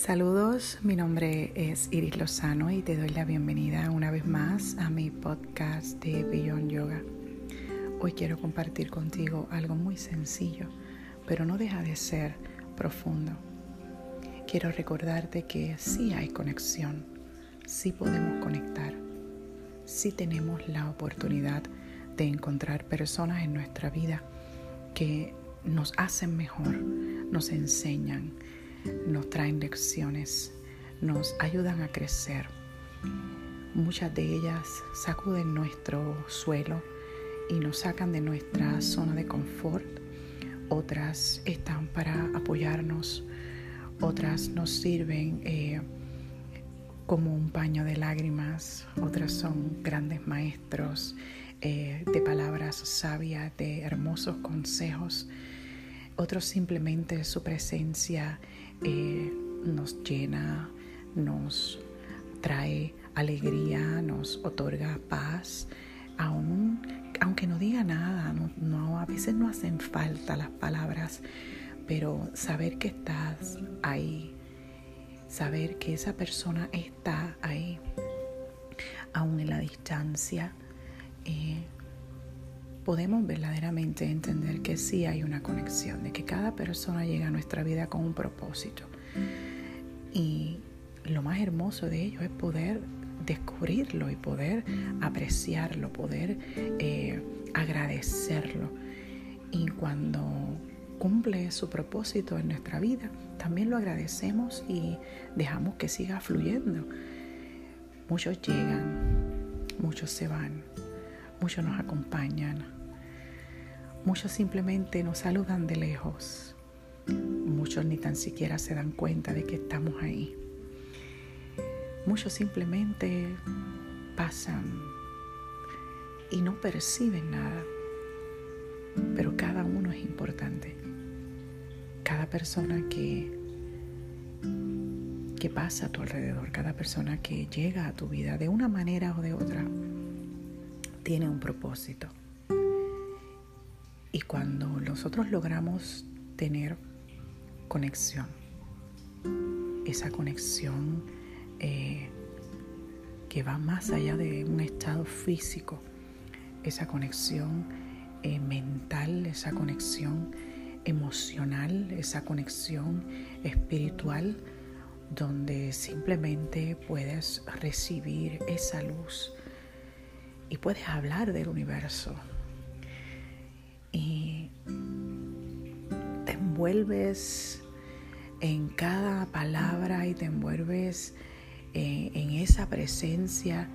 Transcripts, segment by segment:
Saludos, mi nombre es Iris Lozano y te doy la bienvenida una vez más a mi podcast de Beyond Yoga. Hoy quiero compartir contigo algo muy sencillo, pero no deja de ser profundo. Quiero recordarte que sí hay conexión, sí podemos conectar, sí tenemos la oportunidad de encontrar personas en nuestra vida que nos hacen mejor, nos enseñan, nos traen lecciones, nos ayudan a crecer. Muchas de ellas sacuden nuestro suelo y nos sacan de nuestra zona de confort. Otras están para apoyarnos, otras nos sirven eh, como un paño de lágrimas, otras son grandes maestros eh, de palabras sabias, de hermosos consejos. Otros simplemente su presencia eh, nos llena, nos trae alegría, nos otorga paz, aún, aunque no diga nada, no, a veces no hacen falta las palabras, pero saber que estás ahí, saber que esa persona está ahí, aún en la distancia, eh, podemos verdaderamente entender que sí hay una conexión, de que cada persona llega a nuestra vida con un propósito. Y lo más hermoso de ello es poder descubrirlo y poder apreciarlo, poder eh, agradecerlo. Y cuando cumple su propósito en nuestra vida, también lo agradecemos y dejamos que siga fluyendo. Muchos llegan, muchos se van, muchos nos acompañan, Muchos simplemente nos saludan de lejos. Muchos ni tan siquiera se dan cuenta de que estamos ahí. Muchos simplemente pasan y no perciben nada. Pero cada uno es importante. Cada persona que, que pasa a tu alrededor, cada persona que llega a tu vida de una manera o de otra, tiene un propósito. Y cuando nosotros logramos tener conexión, esa conexión eh, que va más allá de un estado físico, esa conexión eh, mental, esa conexión emocional, esa conexión espiritual, donde simplemente puedes recibir esa luz y puedes hablar del universo, y te envuelves en cada palabra y te envuelves eh, en, esa presencia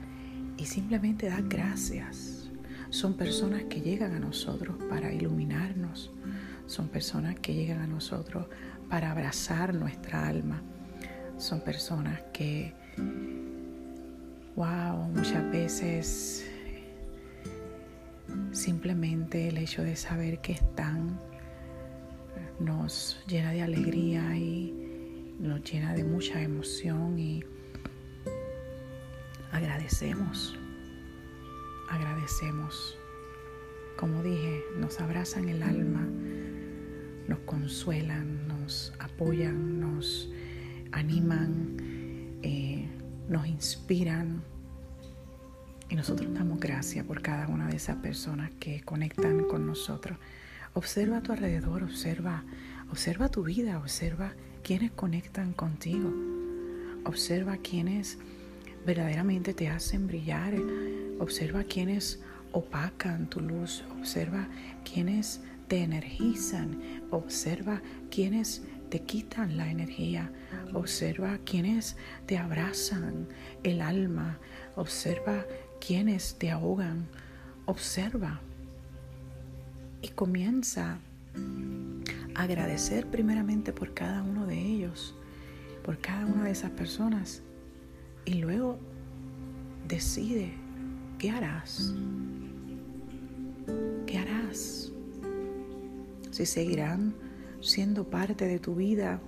y simplemente das gracias. Son personas que llegan a nosotros para iluminarnos, son personas que llegan a nosotros para abrazar nuestra alma, son personas que, wow, muchas veces Simplemente el hecho de saber que están nos llena de alegría y nos llena de mucha emoción y agradecemos, agradecemos. Como dije, nos abrazan el alma, nos consuelan, nos apoyan, nos animan, eh, nos inspiran y nosotros damos gracias por cada una de esas personas que conectan con nosotros. Observa a tu alrededor, observa, observa tu vida, observa quienes conectan contigo. Observa quienes verdaderamente te hacen brillar. Observa quienes opacan tu luz. Observa quienes te energizan. Observa quienes te quitan la energía. Observa quienes te abrazan el alma. Observa quienes te ahogan. Observa y comienza a agradecer primeramente por cada uno de ellos, por cada una de esas personas. Y luego decide qué harás. ¿Qué harás? Si seguirán siendo parte de tu vida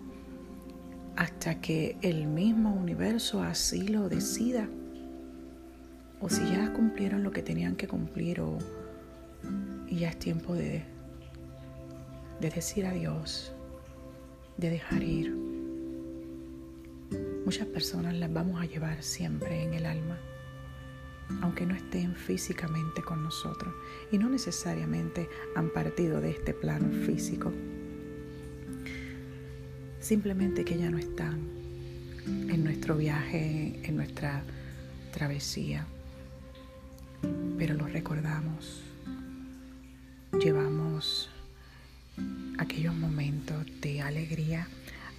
hasta que el mismo universo así lo decida o si ya cumplieron lo que tenían que cumplir o y ya es tiempo de, de decir adiós, de dejar ir, muchas personas las vamos a llevar siempre en el alma, aunque no estén físicamente con nosotros y no necesariamente han partido de este plano físico. Simplemente que ya no están en nuestro viaje, en nuestra travesía, pero los recordamos, llevamos aquellos momentos de alegría,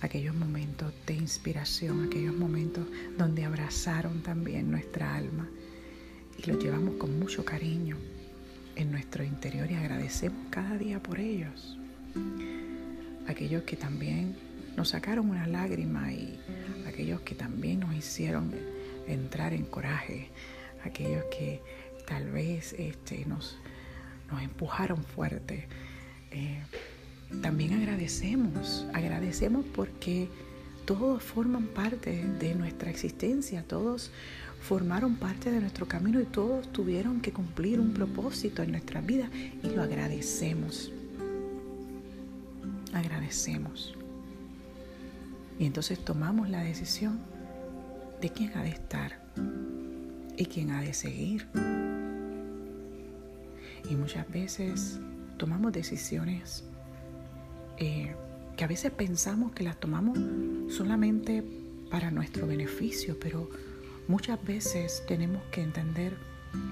aquellos momentos de inspiración, aquellos momentos donde abrazaron también nuestra alma. Y los llevamos con mucho cariño en nuestro interior y agradecemos cada día por ellos. Aquellos que también nos sacaron una lágrima y aquellos que también nos hicieron entrar en coraje, aquellos que tal vez este, nos, nos empujaron fuerte. Eh, también agradecemos, agradecemos porque todos forman parte de nuestra existencia, todos formaron parte de nuestro camino y todos tuvieron que cumplir un propósito en nuestra vida y lo agradecemos. Agradecemos. Y entonces tomamos la decisión de quién ha de estar y quién ha de seguir. Y muchas veces tomamos decisiones eh, que a veces pensamos que las tomamos solamente para nuestro beneficio, pero muchas veces tenemos que entender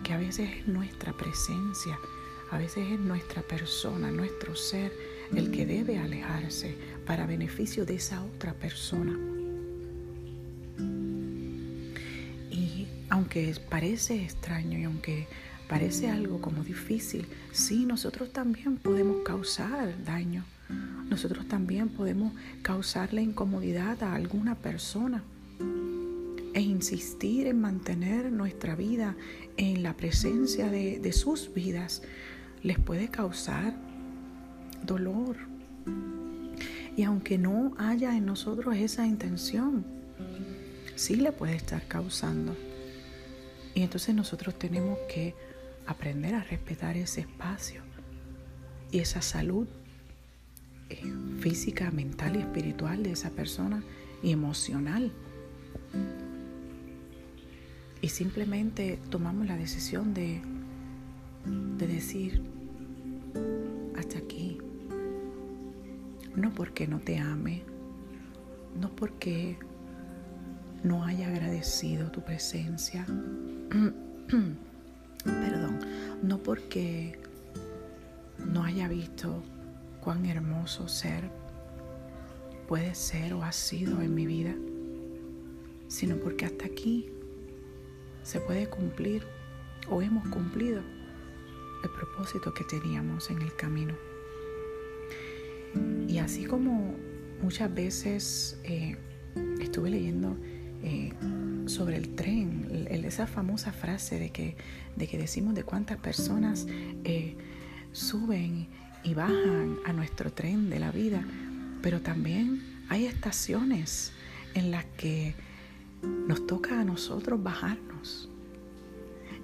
que a veces es nuestra presencia, a veces es nuestra persona, nuestro ser el que debe alejarse para beneficio de esa otra persona. Y aunque parece extraño y aunque parece algo como difícil, sí, nosotros también podemos causar daño nosotros también podemos causarle incomodidad a alguna persona e insistir en mantener nuestra vida en la presencia de, de sus vidas les puede causar dolor. Y aunque no haya en nosotros esa intención, sí le puede estar causando. Entonces nosotros tenemos que aprender a respetar ese espacio y esa salud eh, física, mental y espiritual de esa persona y emocional. Y simplemente tomamos la decisión de, de decir, hasta aquí. No porque no te ame, no porque no haya agradecido tu presencia, perdón, no porque no haya visto cuán hermoso ser puede ser o ha sido en mi vida, sino porque hasta aquí se puede cumplir o hemos cumplido el propósito que teníamos en el camino. Y así como muchas veces eh, estuve leyendo eh, sobre el tren, esa famosa frase de que, de que decimos de cuántas personas eh, suben y bajan a nuestro tren de la vida, pero también hay estaciones en las que nos toca a nosotros bajarnos.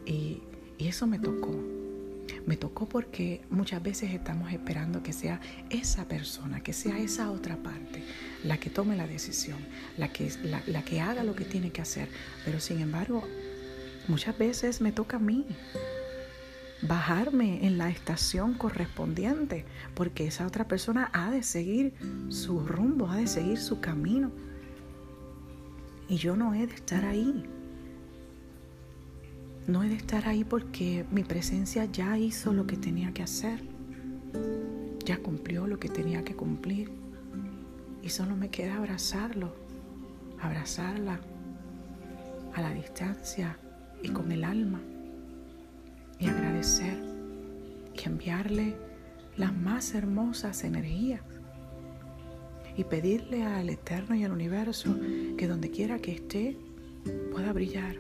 Y, y eso me tocó. Me tocó porque muchas veces estamos esperando que sea esa persona, que sea esa otra parte, la que tome la decisión, la que, la, que haga lo que tiene que hacer. Pero sin embargo, muchas veces me toca a mí bajarme en la estación correspondiente, porque esa otra persona ha de seguir su rumbo, ha de seguir su camino. Y yo no he de estar ahí. No he de estar ahí porque mi presencia ya hizo lo que tenía que hacer. Ya cumplió lo que tenía que cumplir. Y solo me queda abrazarlo, abrazarla a la distancia y con el alma y agradecer y enviarle las más hermosas energías y pedirle al Eterno y al universo que donde quiera que esté pueda brillar,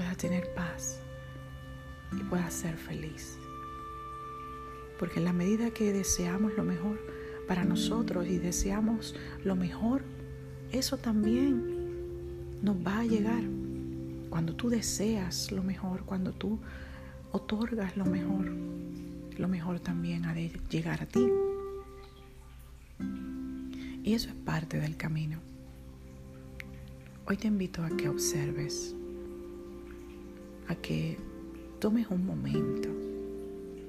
pueda tener paz y pueda ser feliz. Porque en la medida que deseamos lo mejor para nosotros y deseamos lo mejor, eso también nos va a llegar. Cuando tú deseas lo mejor, cuando tú otorgas lo mejor, lo mejor también ha de llegar a ti. Y eso es parte del camino. Hoy te invito a que observes, a que tomes un momento,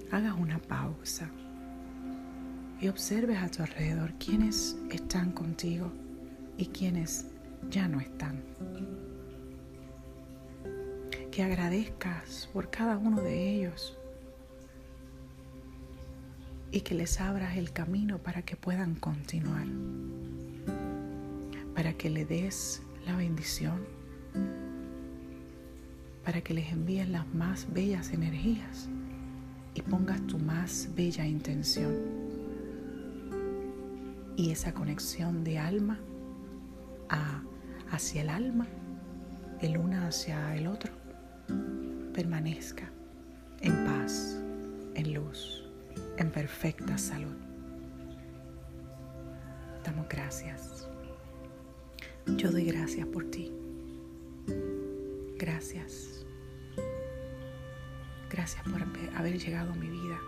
hagas una pausa y observes a tu alrededor quiénes están contigo y quiénes ya no están. Que agradezcas por cada uno de ellos y que les abras el camino para que puedan continuar, para que le des la bendición, para que les envíes las más bellas energías y pongas tu más bella intención. Y esa conexión de alma a, hacia el alma, el una hacia el otro, permanezca en paz, en luz, en perfecta salud. Damos gracias. Yo doy gracias por ti. Gracias. Gracias por haber llegado a mi vida.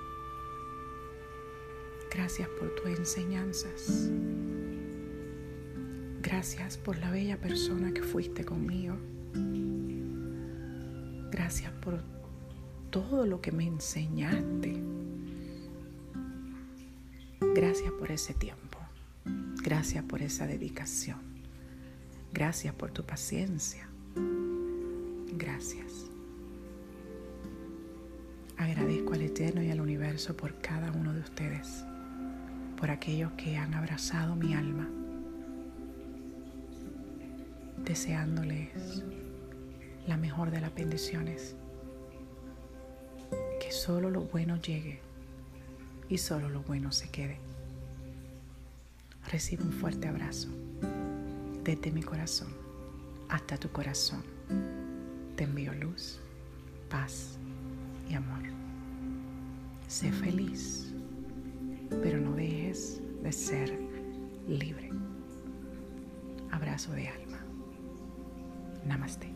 Gracias por tus enseñanzas. Gracias por la bella persona que fuiste conmigo. Gracias por todo lo que me enseñaste. Gracias por ese tiempo. Gracias por esa dedicación. Gracias por tu paciencia. Gracias. Agradezco al Eterno y al universo por cada uno de ustedes, por aquellos que han abrazado mi alma, deseándoles la mejor de las bendiciones, que solo lo bueno llegue y solo lo bueno se quede. Recibe un fuerte abrazo desde mi corazón hasta tu corazón. Te envío luz, paz y amor. Sé feliz, pero no dejes de ser libre. Abrazo de alma. Namaste.